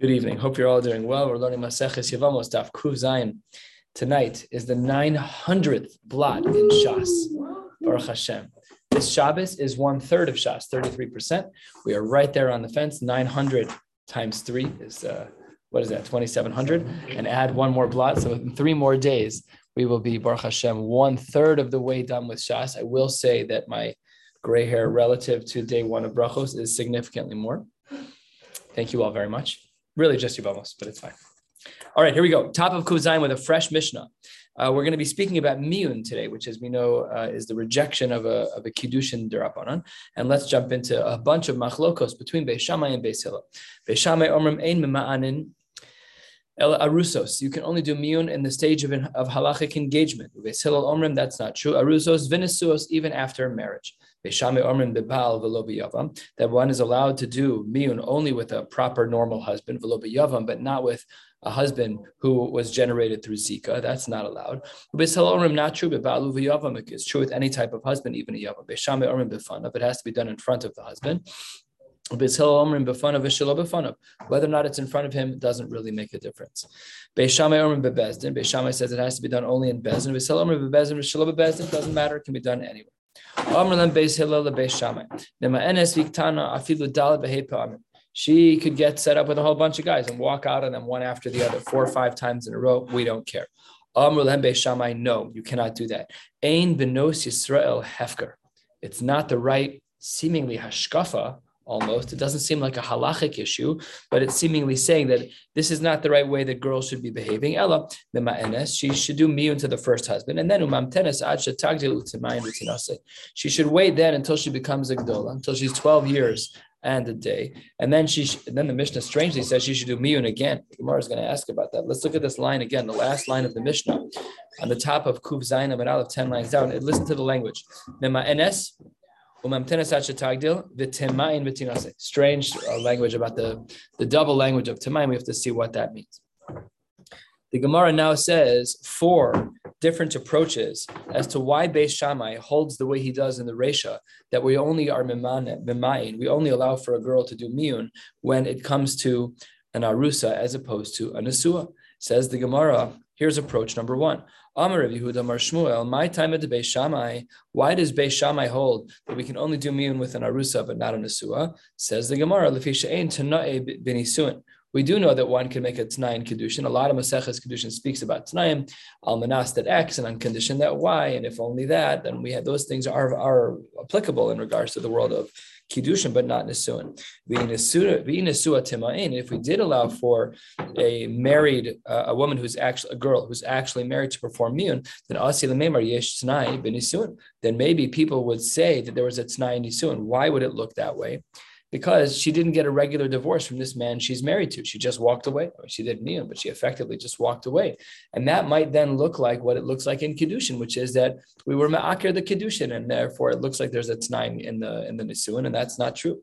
Good evening. Hope you're all doing well. We're learning Maseches Yevamos Daf Kuv Zayin. Tonight is the 900th blot in Shas. Baruch Hashem. This Shabbos is one third of Shas, 33%. We are right there on the fence. 900 times three is, uh, what is that, 2,700? And add one more blot. So in three more days, we will be, Baruch Hashem, one third of the way done with Shas. I will say that my gray hair relative to day one of Brachos is significantly more. Thank you all very much. Really just Yevamos, but it's fine. All right, here we go. Top of Kuzayim with a fresh Mishnah. Uh, we're going to be speaking about miyun today, which, as we know, uh, is the rejection of a, of a kiddushin derabanan. And let's jump into a bunch of machlokos between Beis Shammai and Beis Hillel. Beis Shammai omrim ein mema'anin el arusos. You can only do miyun in the stage of, of halachic engagement. Beis Hillel omrim, that's not true. Arusos vinisuos, even after marriage that one is allowed to do miyun only with a proper normal husband, but not with a husband who was generated through Zika. That's not allowed. Not true, it's true with any type of husband, even a yavam. It has to be done in front of the husband. Whether or not it's in front of him doesn't really make a difference. Says it has to be done only in Bezdin. Doesn't matter, it can be done anywhere. She could get set up with a whole bunch of guys and walk out on them one after the other, four or five times in a row. We don't care. No, you cannot do that. Yisrael hefker. It's not the right, seemingly hashkafa almost. It doesn't seem like a halachic issue, but it's seemingly saying that this is not the right way that girls should be behaving. Ella, she should do miyun to the first husband, and then she should wait then until she becomes a gdola, until she's 12 years and a day. And then she, then the Mishnah strangely says she should do miyun again. The Gemara is going to ask about that. Let's look at this line again, the last line of the Mishnah on the top of Kuv Zayin and Aleph, 10 lines down. Listen to the language. Strange uh, language about the, the double language of Temaim. We have to see what that means. The Gemara now says four different approaches as to why Beis Shammai holds the way he does in the Resha, that we only are mimayin, we only allow for a girl to do miyun when it comes to an arusa as opposed to a nesua. Says the Gemara, here's approach number one. Amar Rav Yehuda Mar Shmuel, my time at the Beis Shammai, why does Beis Shammai hold that we can only do miyun with an arusa but not a nesua? Says the Gemara, Lefisha ein tana'e binisuin. We do know that one can make a Tanai in Kedushin. A lot of Maseches Kedushin speaks about Tanaim, Almanas that X, and on condition that Y, and if only that, then we have those things are, are applicable in regards to the world of Kiddushin, but not Nisuin. If we did allow for a married, uh, a woman who's actually a girl who's actually married to perform miyun, then Asi yesh Then maybe people would say that there was a Tanai Nisuin. Why would it look that way? Because she didn't get a regular divorce from this man she's married to. She just walked away. She didn't need him, but she effectively just walked away. And that might then look like what it looks like in Kiddushin, which is that we were ma'akir the Kiddushin, and therefore it looks like there's a t'naim in the in the Nisuin, and that's not true.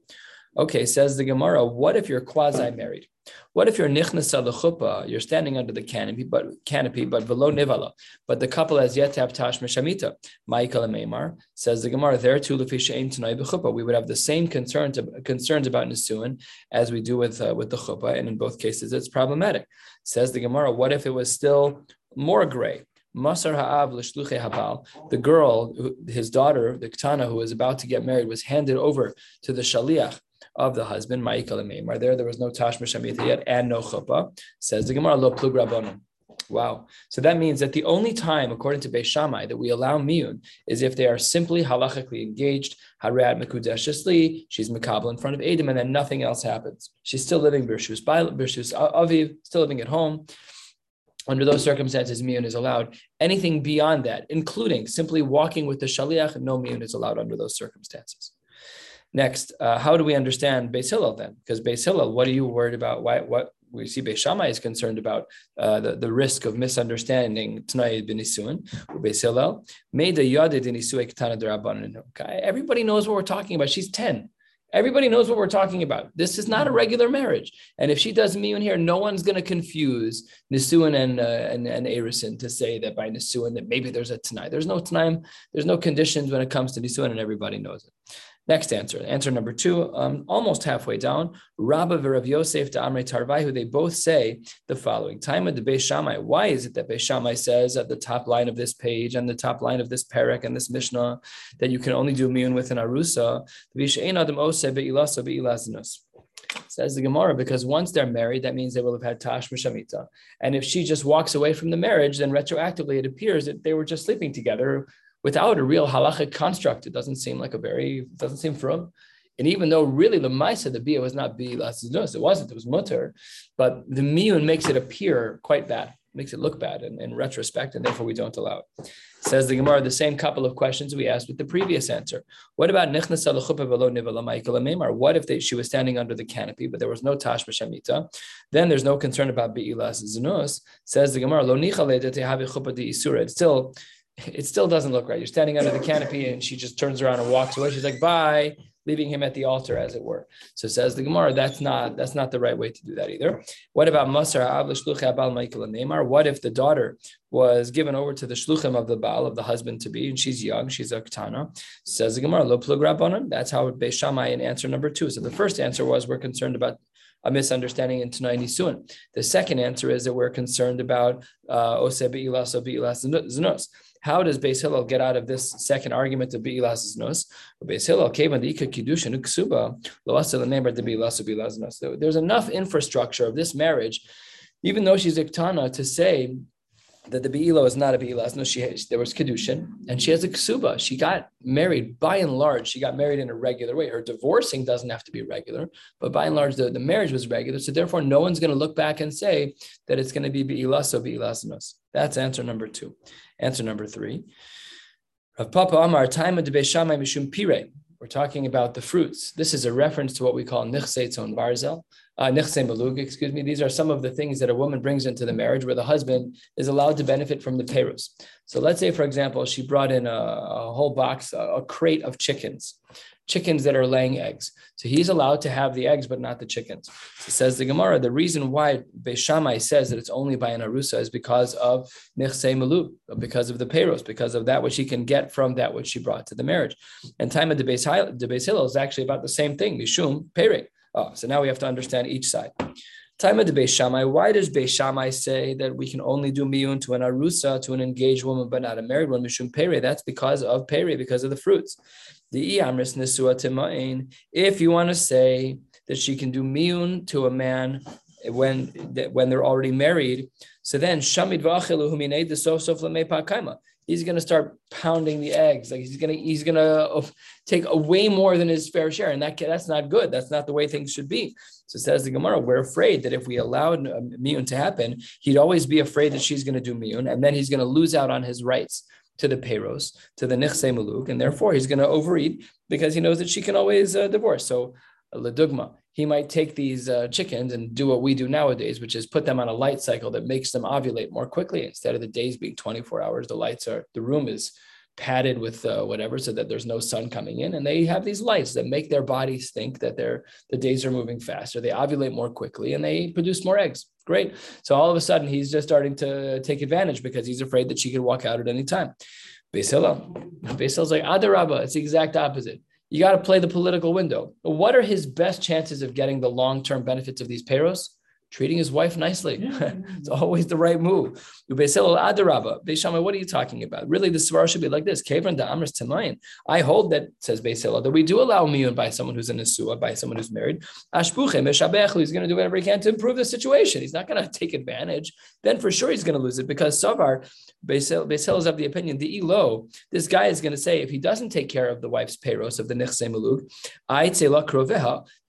Okay, says the Gemara, what if you're quasi married? What if you're nichnas chuppah, you're standing under the canopy, but canopy, but below nivala, but the couple has yet to have tash meshamita. Ma'ikal Meimar says the Gemara there too lefishain tonight bechuppah. We would have the same concerns concerns about nisuin as we do with uh, with the chuppah, and in both cases it's problematic. Says the Gemara, what if it was still more gray? Masar Ha'av l'shluche habal. The girl, his daughter, the Ktana, who was about to get married, was handed over to the shaliach of the husband, Ma'ikal and Meimar. There, there was no Tash Mishamita yet and no Chuppah. Says the Gemara, Lo Plug. Wow. So that means that the only time, according to Beis Shammai, that we allow miyun is if they are simply halachically engaged. Harat mekudeshesli, she's makabel in front of Adam, and then nothing else happens. She's still living birshus birshus aviv, still living at home. Under those circumstances, miyun is allowed. Anything beyond that, including simply walking with the shaliach, no miyun is allowed under those circumstances. Next, uh, how do we understand Beis Hillel then? Because Beis Hillel, what are you worried about? Why, what we see Beis Shammai is concerned about uh, the, the risk of misunderstanding Tanai bin Isuin, Beis Hillel, Okay, everybody knows what we're talking about. She's 10. Everybody knows what we're talking about. This is not a regular marriage. And if she does miyun here, no one's going to confuse Nisuin and, uh, and, and Erison to say that by Nisuin that maybe there's a Tanai. There's no Tanai. There's no conditions when it comes to Nisuin, and everybody knows it. Next answer, answer number two, um, almost halfway down. Rabba Rav Yosef to Amre Tarvaihu, they both say the following. Time of the Shammai. Why is it that Beis Shammai says at the top line of this page and the top line of this parak and this Mishnah that you can only do miyun with an arusa? Says the Gemara, because once they're married, that means they will have had tash mishamita. And if she just walks away from the marriage, then retroactively it appears that they were just sleeping together without a real halachic construct. It doesn't seem like a very, doesn't seem from. And even though really the Maisa, the Bia was not Bi Lasidus, it wasn't, it was Mutter, but the Miyun makes it appear quite bad, makes it look bad in, in retrospect, and therefore we don't allow it. Says the Gemara, the same couple of questions we asked with the previous answer. What about Maikala Memor? What if they, she was standing under the canopy, but there was no Tash B'Shemita? Then there's no concern about Bi'ilas Zinus. Says the Gemara, Lo It still it still doesn't look right. You're standing under the canopy and she just turns around and walks away. She's like, bye, leaving him at the altar, as it were. So says the Gemara, that's not that's not the right way to do that either. What about Masar Neymar? What if the daughter was given over to the shluchim of the Baal, of the husband to be, and she's young, she's a katana? Says the Gemara, lo plug That's how Beis Shammai in answer number two. So the first answer was we're concerned about a misunderstanding in Tanai Nisuin. The second answer is that we're concerned about uh, Ose Be'ilas Zenos. How does Beis Hillel get out of this second argument of Be'ilas Znos? Beis Hillel came on the Ika Kiddushin Uksuba, Loasa Lememer de Be'ilas Znos. There's enough infrastructure of this marriage, even though she's Iktana, to say that the Be'ilo is not a Be'ilas. No, she there was Kedushin, and she has a Ksuba. She got married, by and large, she got married in a regular way. Her divorcing doesn't have to be regular, but by and large, the, the marriage was regular. So therefore, no one's going to look back and say that it's going to be Be'ilas so Be'ilas. That's answer number two. Answer number three. Rav Papa Amar, time of Mishum Pire. We're talking about the fruits. This is a reference to what we call Nichseitzon Barzel uh, malug, excuse me. These are some of the things that a woman brings into the marriage where the husband is allowed to benefit from the payros. So let's say, for example, she brought in a, a whole box, a, a, crate of chickens, chickens that are laying eggs. So he's allowed to have the eggs, but not the chickens. So says the Gemara, the reason why Beishamai says that it's only by an arusa is because of nichse malug, because of the payros, because of that which he can get from that which she brought to the marriage. And time of the Beis Hillel is actually about the same thing, mishum pere. Oh, so now we have to understand each side. Time of the Beis Shammai. Why does Beis Shammai say that we can only do miyun to an arusa, to an engaged woman, but not a married one? Mishum pere. That's because of peri, because of the fruits. The iamris nesua timain. If you want to say that she can do miyun to a man when when they're already married, so then shamid v'achelu huminei the sof sof kaima he's going to start pounding the eggs. Like he's going to he's going to uh, take away more than his fair share, and that that's not good. That's not the way things should be. So says the Gemara, we're afraid that if we allowed uh, miyun to happen, he'd always be afraid that she's going to do miyun, and then he's going to lose out on his rights to the payros, to the nichse maluk, and therefore he's going to overeat because he knows that she can always uh, divorce. So uh, ledugma, he might take these uh, chickens and do what we do nowadays, which is put them on a light cycle that makes them ovulate more quickly. Instead of the days being 24 hours, the lights are the room is padded with uh, whatever so that there's no sun coming in and they have these lights that make their bodies think that they're the days are moving faster they ovulate more quickly and they produce more eggs great so all of a sudden he's just starting to take advantage because he's afraid that she could walk out at any time Beis Hillel. Basil's like Adarabba, it's the exact opposite you got to play the political window. What are his best chances of getting the long term benefits of these payros? Treating his wife nicely. it's always the right move. What are you talking about? Really, the svara should be like this. I hold that, says Beisila, that we do allow miyun by someone who's in a suah, by someone who's married. He's going to do whatever he can to improve the situation. He's not going to take advantage. Then for sure he's going to lose it because Savar, Beisil is of the opinion, the elo, this guy is going to say, if he doesn't take care of the wife's payros of the nichse maluk,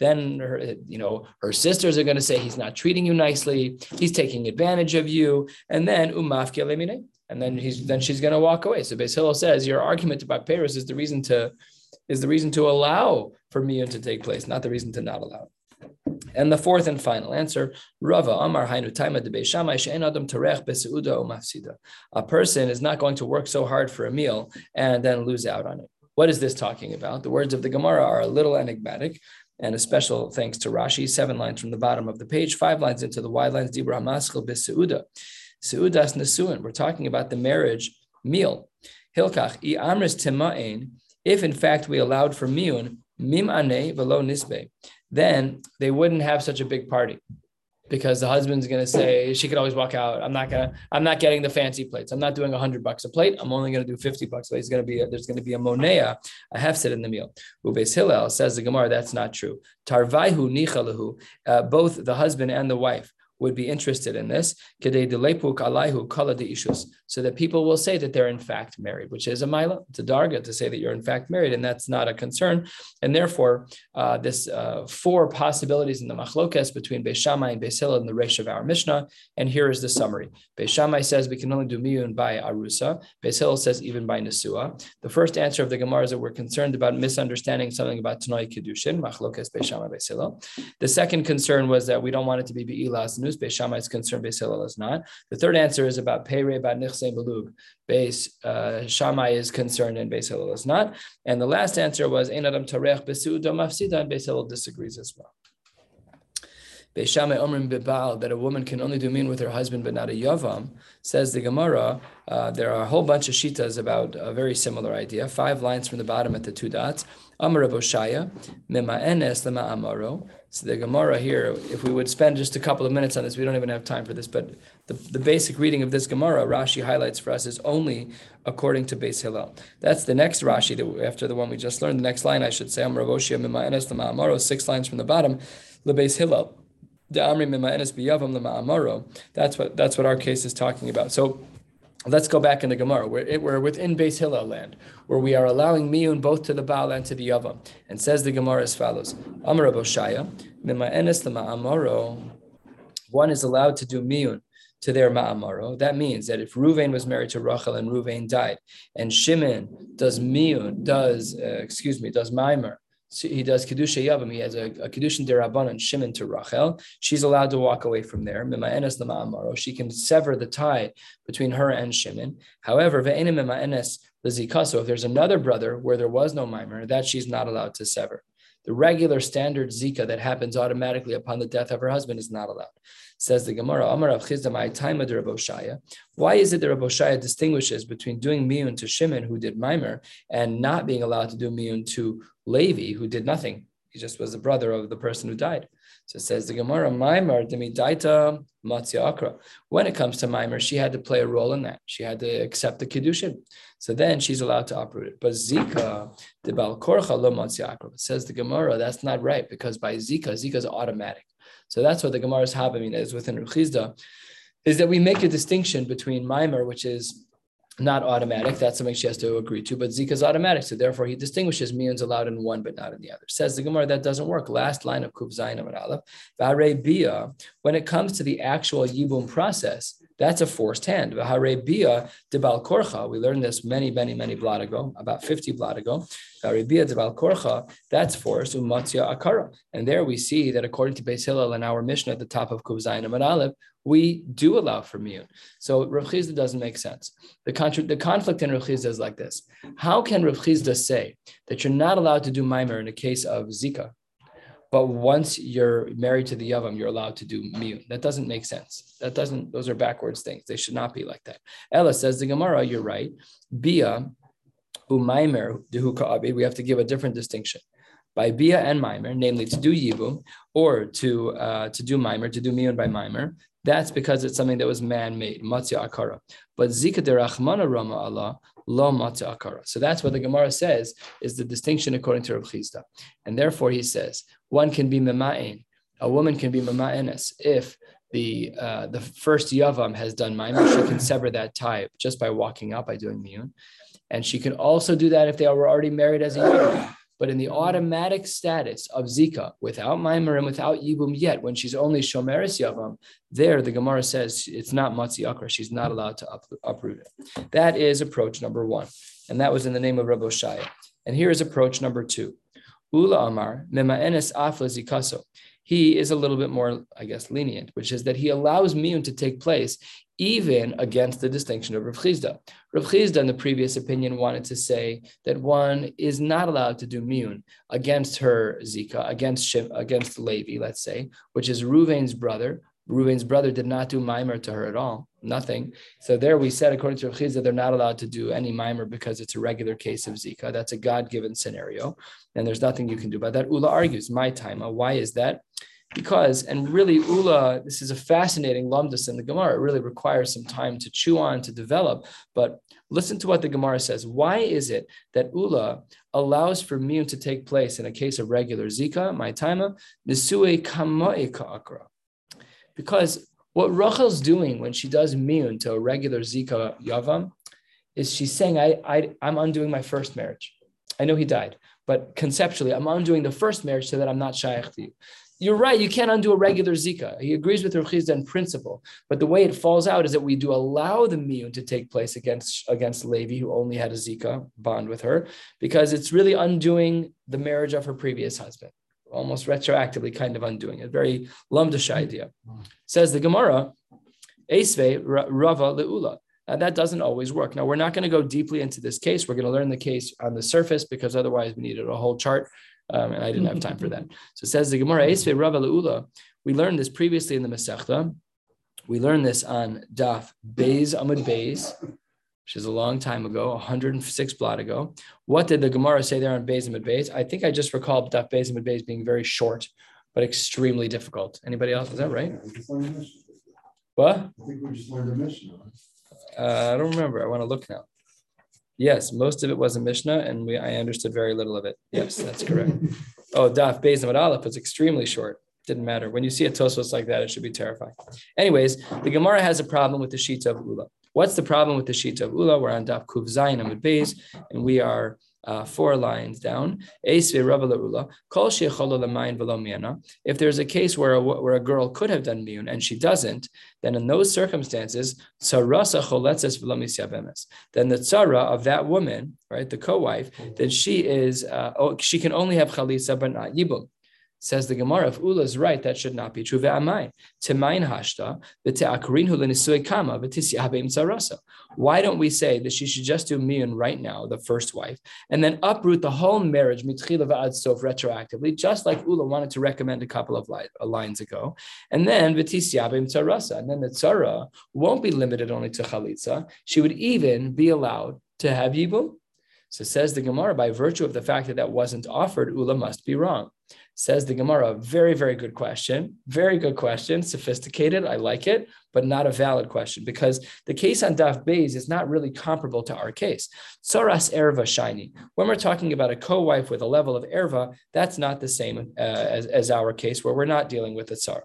then her, you know, her sisters are going to say he's not treating treating you nicely, he's taking advantage of you, and then umafki lemine, and then he's then she's going to walk away. So Beis Hillel says your argument about Paris is the reason to is the reason to allow for miyun to take place, not the reason to not allow. And the fourth and final answer, Rava Amar Hainu Taima de Beishamai She'en Adam Tarech Beseuda Mafsida. A person is not going to work so hard for a meal and then lose out on it. What is this talking about? The words of the Gemara are a little enigmatic. And a special thanks to Rashi, seven lines from the bottom of the page, five lines into the wide lines, Dibra Maskil Biseuda. Seudas Nesuin. We're talking about the marriage meal. Hilkach, i amris tima'in, if in fact we allowed for miun, mim ane velo nisbe, then they wouldn't have such a big party because the husband's going to say she could always walk out. I'm not going to i'm not getting the fancy plates. I'm not doing 100 bucks a plate. I'm only going to do 50 bucks it's going to be a, there's going to be a monea a hefset in the meal. Ubes Hillel says the gemara that's not true. Tarvaihu nichalahu uh, both the husband and the wife would be interested in this, so that people will say that they're in fact married, which is a mila, it's a darga to say that you're in fact married, and that's not a concern. And therefore, uh, this uh, four possibilities in the machlokes between Beis Shammai and Beis in the resh of our Mishnah, and here is the summary. Beis Shammai says we can only do miyun by arusa. Beis says even by nesua. The first answer of the Gemara is that we're concerned about misunderstanding something about Tanoi Kedushin, machlokes Beis Shammai Beis. The second concern was that we don't want it to be be'ilas news. Beis Shammai is concerned, Beis Hillel is not. The third answer is about Pere, about Nichse Malug. Beis uh, Shammai is concerned and Beis Hillel is not. And the last answer was Ein Adam Tarech Besuda Mafsida, and Beis Hillel disagrees as well. Omrim Bibal, that a woman can only do mean with her husband but not a Yavam, says the Gemara. Uh, there are a whole bunch of shitas about a very similar idea. Five lines from the bottom at the two dots. Amar Boshaya, Mima Enes Lema Amaro. So the Gemara here, if we would spend just a couple of minutes on this, we don't even have time for this, but the, the basic reading of this Gemara, Rashi highlights for us, is only according to Beis Hillel. That's the next Rashi, that after the one we just learned, the next line, I should say, Amar Boshaya Mima Enes Lema Amaro, six lines from the bottom, the Beis Hillel. That's what that's what our case is talking about. So let's go back in the Gemara. We're, we're within Beis Hillel land, where we are allowing miyun both to the Baal and to the Yavam. And says the Gemara as follows: Amar Boshaya. One is allowed to do miyun to their ma'amaro. That means that if Ruvain was married to Rachel and Ruvain died, and Shimon does miyun, does uh, excuse me, does he does kedusha yavam. He has a, a kedushin derabanan shimon to Rachel. She's allowed to walk away from there. Mima'enes lama'amaro. She can sever the tie between her and Shimon. However, ve'enim mima'enes lezikaso. If there's another brother where there was no mimer, that she's not allowed to sever. The regular standard zika that happens automatically upon the death of her husband is not allowed. Says the Gemara, Amar Rav Chisda Why is it that Rabbi distinguishes between doing miyun to Shimon, who did mimer, and not being allowed to do miyun to Levi, who did nothing? He just was the brother of the person who died. So it says the Gemara, Maimer demidaita matzia akra. When it comes to Maimer, she had to play a role in that. She had to accept the kiddushin. So then she's allowed to uproot it. But Zika, the Bal Korcha lo matzia akra. Says the Gemara, that's not right because by Zika, Zika is automatic. So that's what the Gemara's Habamina is within Ruchizda, is that we make a distinction between Maimer, which is not automatic. That's something she has to agree to. But Zika is automatic. So therefore, he distinguishes miyuns allowed in one, but not in the other. Says the Gemara, that doesn't work. Last line of Kuf Zayin Amar Aleph. Bia, when it comes to the actual Yibum process, that's a forced hand. We learned this many, many, many blot ago, about 50 blot ago. That's forced akara. And there we see that according to Beis Hillel and our mission at the top of Kuf and Aleph, we do allow for miyun. So Rav Chisda doesn't make sense. The, contra- the conflict in Rav Chisda is like this. How can Rav Chisda say that you're not allowed to do mimer in a case of Zika, but once you're married to the Yavam, you're allowed to do miyun? That doesn't make sense. That doesn't, those are backwards things. They should not be like that. Ella says the Gemara, you're right. Bia, umaimer, we have to give a different distinction by bia and mimer, namely to do yibum or to uh, to do mimer, to do miyun by mimer, that's because it's something that was man-made, matzia akara. But zika derachmana rama Allah, lo akara. So that's what the Gemara says is the distinction according to Rav Chisda. And therefore he says, one can be mema'in, a woman can be mema'enes if the uh, the first yavam has done maimer, she can sever that tie just by walking out by doing miyun. And she can also do that if they were already married as a yavam. But in the mm-hmm. automatic status of Zika, without Maimer and without Yibum yet, when she's only Shomeris Yavam, there the Gemara says it's not Matzi Akra. She's not allowed to up, uproot it. That is approach number one. And that was in the name of Rabbi Shaya. And here is approach number two. Ula Amar, Mema Enes Afla Zikaso he is a little bit more, I guess, lenient, which is that he allows miyun to take place even against the distinction of Rav Chisda. Rav Chisda, in the previous opinion, wanted to say that one is not allowed to do miyun against her zika, against against Levi, let's say, which is Ruvain's brother, Reuven's brother did not do mimer to her at all, nothing. So there we said, according to Chiza, they're not allowed to do any mimer because it's a regular case of Zika. That's a God-given scenario, and there's nothing you can do about that. Ula argues, my time. Uh, why is that? Because, and really, Ula, this is a fascinating lumdus in the Gemara. It really requires some time to chew on, to develop. But listen to what the Gemara says. Why is it that Ula allows for miyun to take place in a case of regular Zika, my time, uh, nisue akra? Because what Rachel's doing when she does miyun to a regular Zika Yavam is she's saying, I, I, I'm undoing my first marriage. I know he died, but conceptually, I'm undoing the first marriage so that I'm not shaykh to you. You're right, you can't undo a regular Zika. He agrees with Rav in principle, but the way it falls out is that we do allow the miyun to take place against, against Levi, who only had a Zika bond with her, because it's really undoing the marriage of her previous husband almost retroactively kind of undoing it. Very lumdish idea. Says the Gemara, Esve Rava Leula. Now, that doesn't always work. Now, we're not going to go deeply into this case. We're going to learn the case on the surface because otherwise we needed a whole chart, um, and I didn't have time for that. So it says the Gemara, Esve Rava Leula. We learned this previously in the Masechta. We learned this on Daf Beis Amud Beis, which is a long time ago, 106 blot ago. What did the Gemara say there on Beis and? I think I just recall Daf Beis and being very short, but extremely difficult. Anybody else? Is that right? What? I think we just learned a Mishnah. Uh, I don't remember. I want to look now. Yes, most of it was a Mishnah, and we I understood very little of it. Yes, that's correct. oh, Daf Beis and Aleph was extremely short. Didn't matter. When you see a Tosfos like that, it should be terrifying. Anyways, the Gemara has a problem with the sheet of Ula. What's the problem with the sheet of Ula? We're on Daf Kuv Zayin Amud Beis, and we are uh, four lines down. If there's a case where a, where a girl could have done miyun and she doesn't, then in those circumstances, then the tzara of that woman, right, the co-wife, then she is uh, she can only have chalisa but not yibum. Says the Gemara, if Ula is right, that should not be true. Hashta, kama, tzarasa. Why don't we say that she should just do miyun right now, the first wife, and then uproot the whole marriage, retroactively, just like Ula wanted to recommend a couple of uh, lines ago, and then v'tisyabim tzarasa, and then the tzara won't be limited only to chalitza. She would even be allowed to have yibum. So says the Gemara, by virtue of the fact that that wasn't offered, Ula must be wrong. Says the Gemara, very, very good question. Very good question. Sophisticated. I like it, but not a valid question because the case on Daf Beis is not really comparable to our case. Soras Erva Shiny. When we're talking about a co wife with a level of Erva, that's not the same uh, as, as our case where we're not dealing with a Tzara.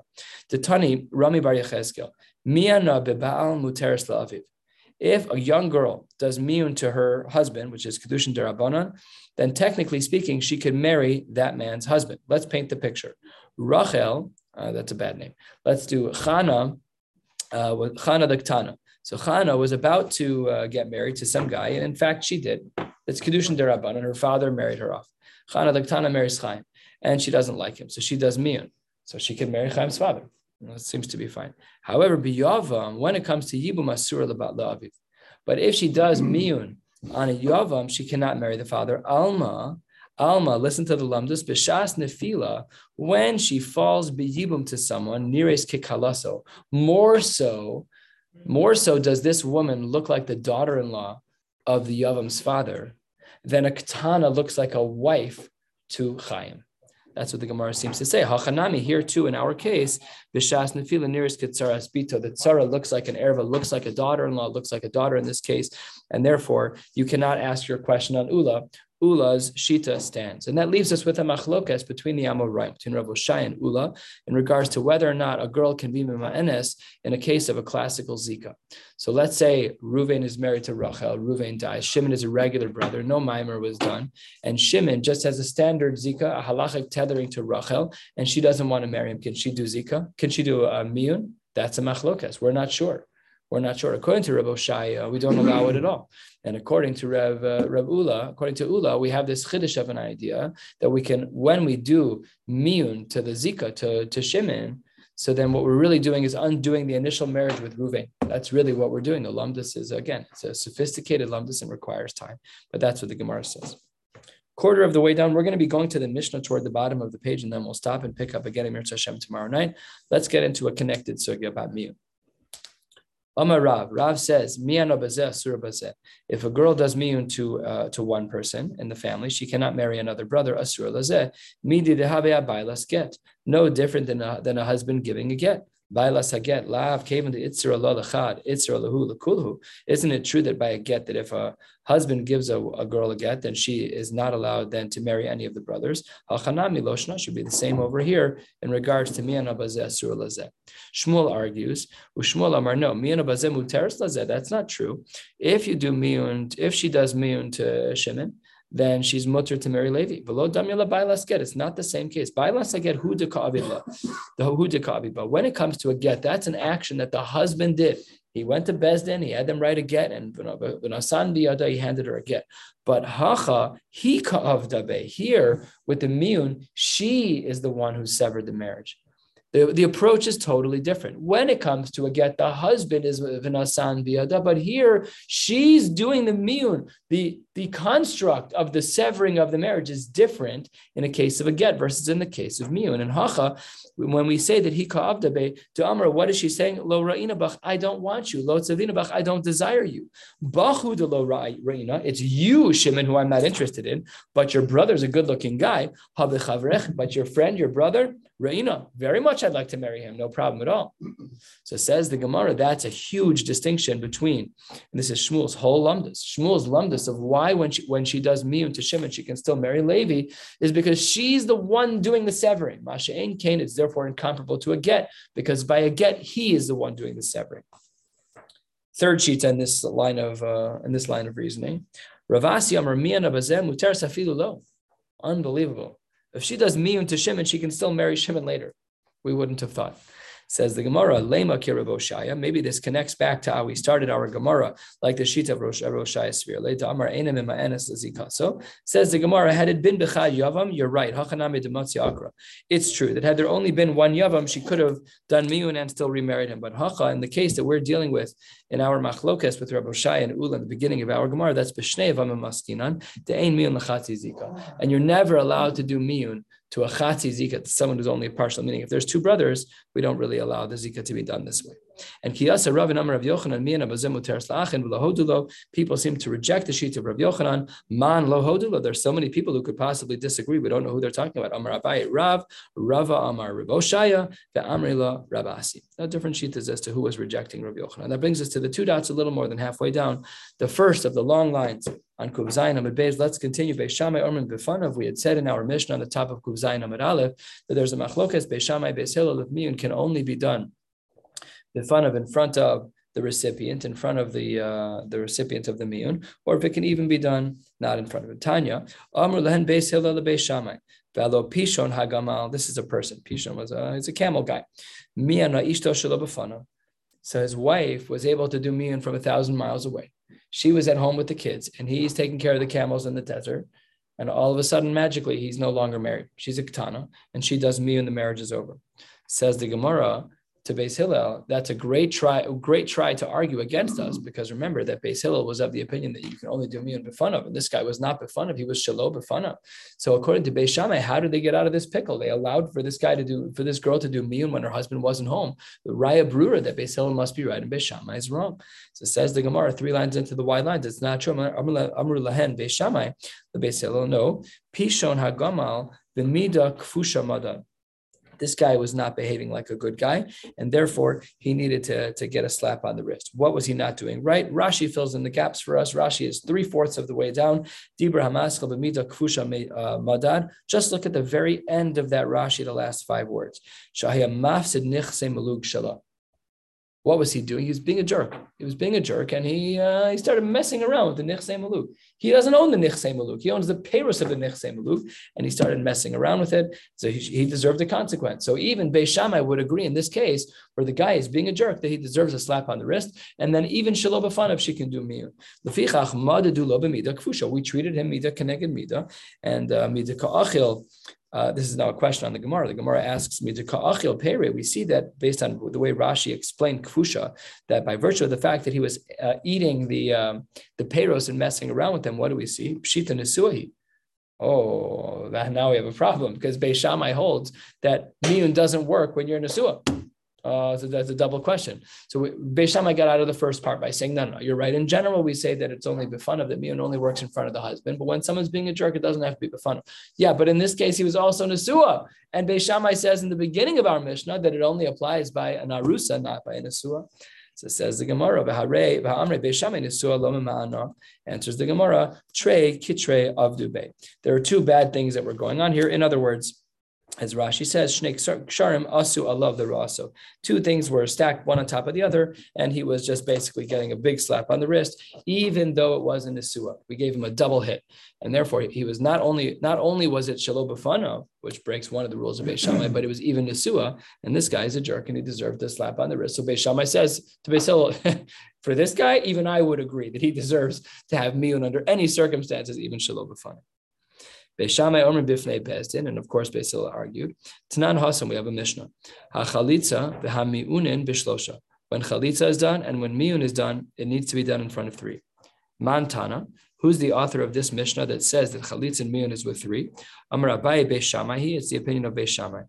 Tani Rami Bar Yechezkel. Miyana Bebaal Muteris La'aviv. If a young girl does miyun to her husband, which is kedushin derabanan, then technically speaking, she could marry that man's husband. Let's paint the picture. Rachel, uh, that's a bad name. Let's do Chana, uh, Chana the. So Chana was about to uh, get married to some guy, and in fact, she did. It's kedushin derabanan. Her father married her off. Chana the marries Chaim, and she doesn't like him, so she does miyun. So she can marry Chaim's father. It seems to be fine. However, biyavam, when it comes to yibum asur la'aviv, but if she does hmm. miyun on a yavam, she cannot marry the father. Alma, Alma, listen to the lumdus, b'shas nefila, when she falls biyibum to someone, nires kikalaso, more so, more so does this woman look like the daughter-in-law of the yavam's father than a katana looks like a wife to Chaim. That's what the Gemara seems to say. Hachanami here too, in our case, b'shas nefila nearest ketzara spito. The tzara looks like an erva, looks like a daughter-in-law, looks like a daughter in this case, and therefore you cannot ask your question on ula Ula's Shita stands. And that leaves us with a machlokas between the Amoraim, between Rav Shai and Ula, in regards to whether or not a girl can be Mima'enes in a case of a classical Zika. So let's say Ruvain is married to Rachel, Ruvain dies, Shimon is a regular brother, no mimer was done, and Shimon just has a standard Zika, a halachic tethering to Rachel, and she doesn't want to marry him. Can she do Zika? Can she do a miyun? That's a machlokas. We're not sure. We're not sure. According to Rav Oshaya, we don't allow it at all. And according to Rav, uh, Rav Ula, according to Ula, we have this chiddush of an idea that we can, when we do miyun to the zika, to, to Shimon, so then what we're really doing is undoing the initial marriage with Ruvain. That's really what we're doing. The lumdus is, again, it's a sophisticated lumdus and requires time. But that's what the Gemara says. Quarter of the way down, we're going to be going to the Mishnah toward the bottom of the page, and then we'll stop and pick up again Emir Hashem tomorrow night. Let's get into a connected sugya about miyun. Amar Rav. Rav says, If a girl does miyun to uh, to one person in the family, she cannot marry another brother. Asur lazeh. No different than a, than a husband giving a get. Isn't it true that by a get that if a husband gives a, girl a get, then she is not allowed then to marry any of the brothers? Halchanami loshna should be the same over here in regards to miyan asur lazeh. Shmuel argues, Shmuel amar no miyan muteres lazeh. That's not true. If you do miyun, if she does miyun to Shimon, then she's mutter to marry Levi. Below damila bailas get. It's not the same case. Bailas get hu de the de But when it comes to a get, that's an action that the husband did. He went to Bezdin, he had them write a get, and V'nasan biyada, he handed her a get. But hacha, he ka'avdabe. Here, with the miun, she is the one who severed the marriage. The, the approach is totally different. When it comes to a get, the husband is v'nasan biyada, but here she's doing the miun. The, the construct of the severing of the marriage is different in a case of a get versus in the case of miun. And hacha, when we say that he ka'avdabe to Amr, what is she saying? Lo ra'ina bach, I don't want you. Lo tzavina bach, I don't desire you. Bachu de lo ra'ina, it's you, Shimon, who I'm not interested in, but your brother's a good looking guy. But your friend, your brother, Reina, very much I'd like to marry him, no problem at all. So says the Gemara, that's a huge distinction between, and this is Shmuel's whole lumdus. Shmuel's lumdus of why when she when she does miyun to Shimon, she can still marry Levi, is because she's the one doing the severing. Masha'en Cain is therefore incomparable to a get, because by a get, he is the one doing the severing. Third sheet in this line of uh, in this line of reasoning. Ravasi Amar Miyan Abazem Mutar Safilu Lo. Unbelievable. If she does miyun to Shimon, she can still marry Shimon later. We wouldn't have thought. Says the Gemara, Lema Kiravoshaya. Maybe this connects back to how we started our Gemara, like the sheet of Rosh Roshaya Sphere. Later, Amar Enem So says the Gemara, had it been Bechad Yavam, you're right. Hachanami Dematzi Akra. It's true that had there only been one Yavam, she could have done Miyun and still remarried him. But Hacha, in the case that we're dealing with in our Machlokas with Rabbi Shai and Ula in the beginning of our Gemara, that's B'shnei Yavam Maskinan, De'ein Miyun Lachatzi Zika. And you're never allowed to do Miyun to a chatzi zika, to someone who's only a partial. Meaning, if there's two brothers, we don't really allow the zika to be done this way. And kiyasa Rav and Amar Rav Yochanan mi and Abazem uteres la'achin v'lohodulo. People seem to reject the sheet of Rav Yochanan. Man lohodulo. There's so many people who could possibly disagree. We don't know who they're talking about. Amar Abai Rav, Rava Amar Rav Oshaya, ve'amrila Rav Asi. No different sheet is as to who was rejecting Rav Yochanan. That brings us to the two dots a little more than halfway down. The first of the long lines on Kuv Zayin Amid Beis. Let's continue. Beis Shammai Orman Bifanav. We had said in our mission on the top of Kuv Zayin Amid Aleph that there's a machlokas Beis Shammai Beis Hillel of Miyun can only be done Bifanav in front of the recipient, in front of the uh, the recipient of the miyun, or if it can even be done not in front of it. Tanya, Pishon Hagamal. This is a person. Pishon was a he's a camel guy. So his wife was able to do miyun from a thousand miles away. She was at home with the kids, and he's taking care of the camels in the desert. And all of a sudden, magically, he's no longer married. She's a katana, and she does miyun. The marriage is over. Says the Gemara to Beis Hillel, that's a great try, great try to argue against us, mm-hmm. because remember that Beis Hillel was of the opinion that you can only do miyun b'fanav, and this guy was not b'fanav, he was shalom b'fanav. So according to Beis Shammai, how did they get out of this pickle? They allowed for this guy to do, for this girl to do miyun when her husband wasn't home. The Raya Brura that Beis Hillel must be right and Beis Shammai is wrong. So says the Gemara, three lines into the wide lines, it's not true. Amru lahen Beis Shammai, the Beis Hillel, no. Pishon hagamal v'mida kfusha madan this guy was not behaving like a good guy, and therefore he needed to, to get a slap on the wrist. What was he not doing right? Rashi fills in the gaps for us. Rashi is three fourths of the way down. Dibra Hamaskal B'mida Kfusha uh, Madad. Just look at the very end of that Rashi, the last five words. What was he doing? He was being a jerk. He was being a jerk, and he uh, he started messing around with the Nichse Maluk. He doesn't own the Nichse Maluk. He owns the payros of the Nichse Maluk, and he started messing around with it. So he, he deserved a consequence. So even Beis Shammai would agree in this case, where the guy is being a jerk, that he deserves a slap on the wrist, and then even Shaloba if she can do miyun. We treated him mida keneged mida, and uh, mida ka'achil uh, this is now a question on the Gemara. The Gemara asks me to pere. We see that based on the way Rashi explained kfusha, that by virtue of the fact that he was uh, eating the um, the peros and messing around with them, what do we see? Pshita nesuahi. Oh, that, now we have a problem because Beis Shammai holds that miyun doesn't work when you're in a suah. Uh, so that's a double question. So Beis Shammai got out of the first part by saying, no, no, you're right. In general, we say that it's only befanav, that miyun only works in front of the husband. But when someone's being a jerk, it doesn't have to be befanav. Yeah, but in this case, he was also Nesua. And Beis Shammai says in the beginning of our Mishnah that it only applies by an arusa, not by a Nesua. So says the Gemara, answers the Gemara, Tre Kitre Avdube. There are two bad things that were going on here. In other words, as Rashi says, Shnei Sharim Asu Allah the Raso. Two things were stacked one on top of the other, and he was just basically getting a big slap on the wrist, even though it was in the Sua. We gave him a double hit. And therefore he was not only not only was it Shalom Bafano, which breaks one of the rules of Beis Shammai, but it was even Nesua, and this guy is a jerk and he deserved a slap on the wrist. So Beis Shammai says to Beis Hillel, for this guy, even I would agree that he deserves to have miyun under any circumstances, even Shalom Bafano. Beishamai Omer Bifnei Bezdin, and of course Basil argued. Tanan Hasam, we have a Mishnah. HaChalitza v'hami'unin bishlosha. When chalitza is done and when miun is done, it needs to be done in front of three. Mantana, who's the author of this Mishnah that says that chalitza and miun is with three? Amar Abaye Beishamai, it's the opinion of Beishamai.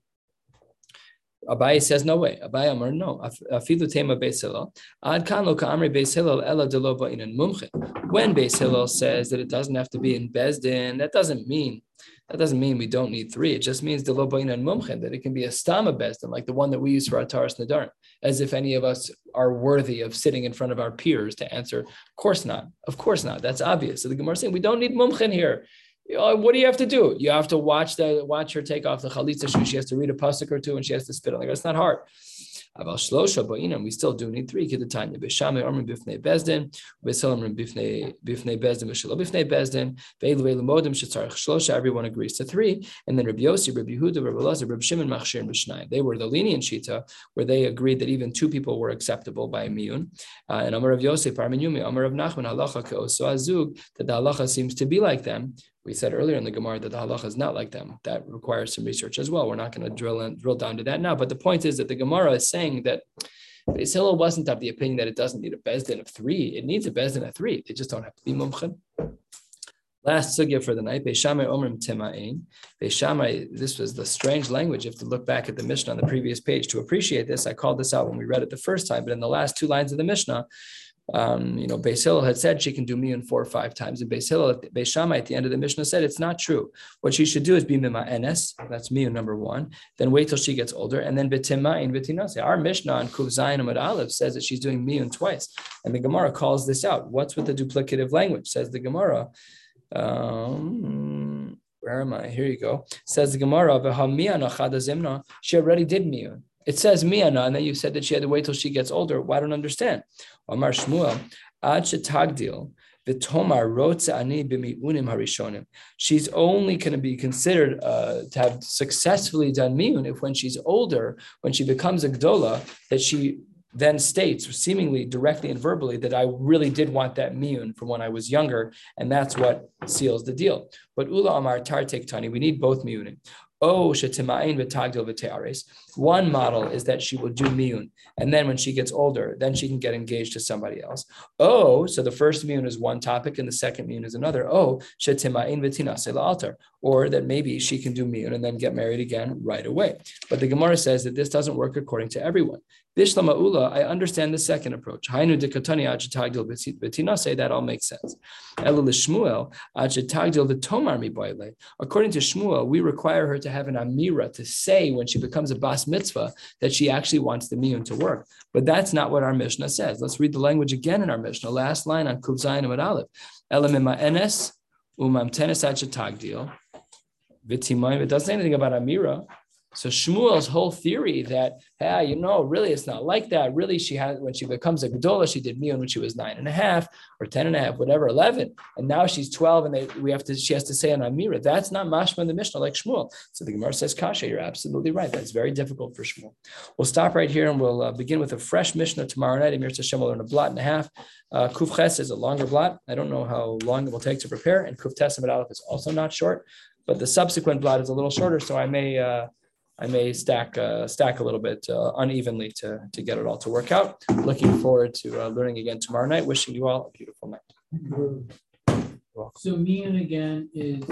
Abaye says no way. Abaye Amar no. Afilu tema Beis Hillel. Ad kan lo ka'amri Beis Hillel ela delo ba'inan mumchin. When Beis Hillel says that it doesn't have to be in Bezdin, that doesn't mean that doesn't mean we don't need three. It just means delo ba'inan mumchin that it can be a stama Bezdin, like the one that we use for our Taras Nadarim, as if any of us are worthy of sitting in front of our peers to answer. Of course not. Of course not. That's obvious. So the Gemara is saying we don't need mumchin here uh, what do you have to do? You have to watch the watch her take off the chalitza shoe. She has to read a pasuk or two, and she has to spit on it. It's not hard. Aval shlosha ba'inim, we still do need three. Kidatanya b'shamay ormin bifnei bezdin, b'selam bifnei bifnei bezdin, b'shalom bifnei bezdin, ve'elu modim shetzarich shlosha. Everyone agrees to three, and then Rabbi Yossi, Rabbi Yehuda, Rabbi Lazar, Rabbi Shimon, Machshir, and B'shnai. They were the lenient shita where they agreed that even two people were acceptable by miyun. Uh, and Amar of Yosef, Parminyumi, Amar of Nachman, halacha ke'oso azug, that the halacha seems to be like them. We said earlier in the Gemara that the halacha is not like them. That requires some research as well. We're not going to drill in, drill down to that now. But the point is that the Gemara is saying that Beis Hillel wasn't of the opinion that it doesn't need a bezdin of three. It needs a bezdin of three. They just don't have to be mumchen. Last sugya for the night, Beishamai Omrim Tima'in. Beishamai, this was the strange language. You have to look back at the Mishnah on the previous page to appreciate this. I called this out when we read it the first time, but in the last two lines of the Mishnah, um, you know, Beis Hillel had said she can do miyun four or five times. And Beis Hillel, Beis Shammai at the end of the Mishnah said it's not true. What she should do is be mima enes, that's miyun number one. Then wait till she gets older, and then betima in betinase. Our Mishnah on Kuv Zayin Amad Aleph says that she's doing miyun twice, and the Gemara calls this out. What's with the duplicative language? Says the Gemara. Um, where am I? Here you go. Says the Gemara, she already did miyun. It says Miana, and then you said that she had to wait till she gets older. Well, I don't understand. Amar Shmuel, Ad Shetagdil, V'tomar rotza ani b'mi'unim harishonim. She's only going to be considered uh, to have successfully done mi'un if when she's older, when she becomes a gdola, that she then states, seemingly directly and verbally, that I really did want that miyun from when I was younger, and that's what seals the deal. But ula amar tar tani, we need both miyunim. Oh, One model is that she will do miyun, and then when she gets older, then she can get engaged to somebody else. Oh, so the first miyun is one topic, and the second miyun is another. Oh, altar, or that maybe she can do miyun and then get married again right away. But the Gemara says that this doesn't work according to everyone. Bishlama Ula, I understand the second approach. Hainu dekatani ajitagdil betina say that all makes sense. Elul Shmuel ajitagdil v'tomar mi According to Shmuel, we require her to have an amira to say when she becomes a bas mitzvah that she actually wants the miyun to work. But that's not what our Mishnah says. Let's read the language again in our Mishnah. Last line on Kuf Zayin Amad Aleph. Elamima enes umam tenes ajitagdil. V'timayim. It doesn't say anything about amira. So Shmuel's whole theory that, hey, you know, really it's not like that. Really, she had when she becomes a Gedola, she did Miyun when she was nine and a half or ten and a half, whatever, eleven, and now she's twelve, and they, we have to she has to say an Amira. That's not Mashma in the Mishnah like Shmuel. So the Gemara says, Kasha, you're absolutely right. That's very difficult for Shmuel. We'll stop right here and we'll uh, begin with a fresh Mishnah tomorrow night. Amir Tashem will learn a blot and a half. Uh, Kuf Ches is a longer blot. I don't know how long it will take to prepare, and Kuf Aleph is also not short, but the subsequent blot is a little shorter, so I may. Uh, I may stack uh, stack a little bit uh, unevenly to, to get it all to work out. Looking forward to uh, learning again tomorrow night. Wishing you all a beautiful night. So me and again is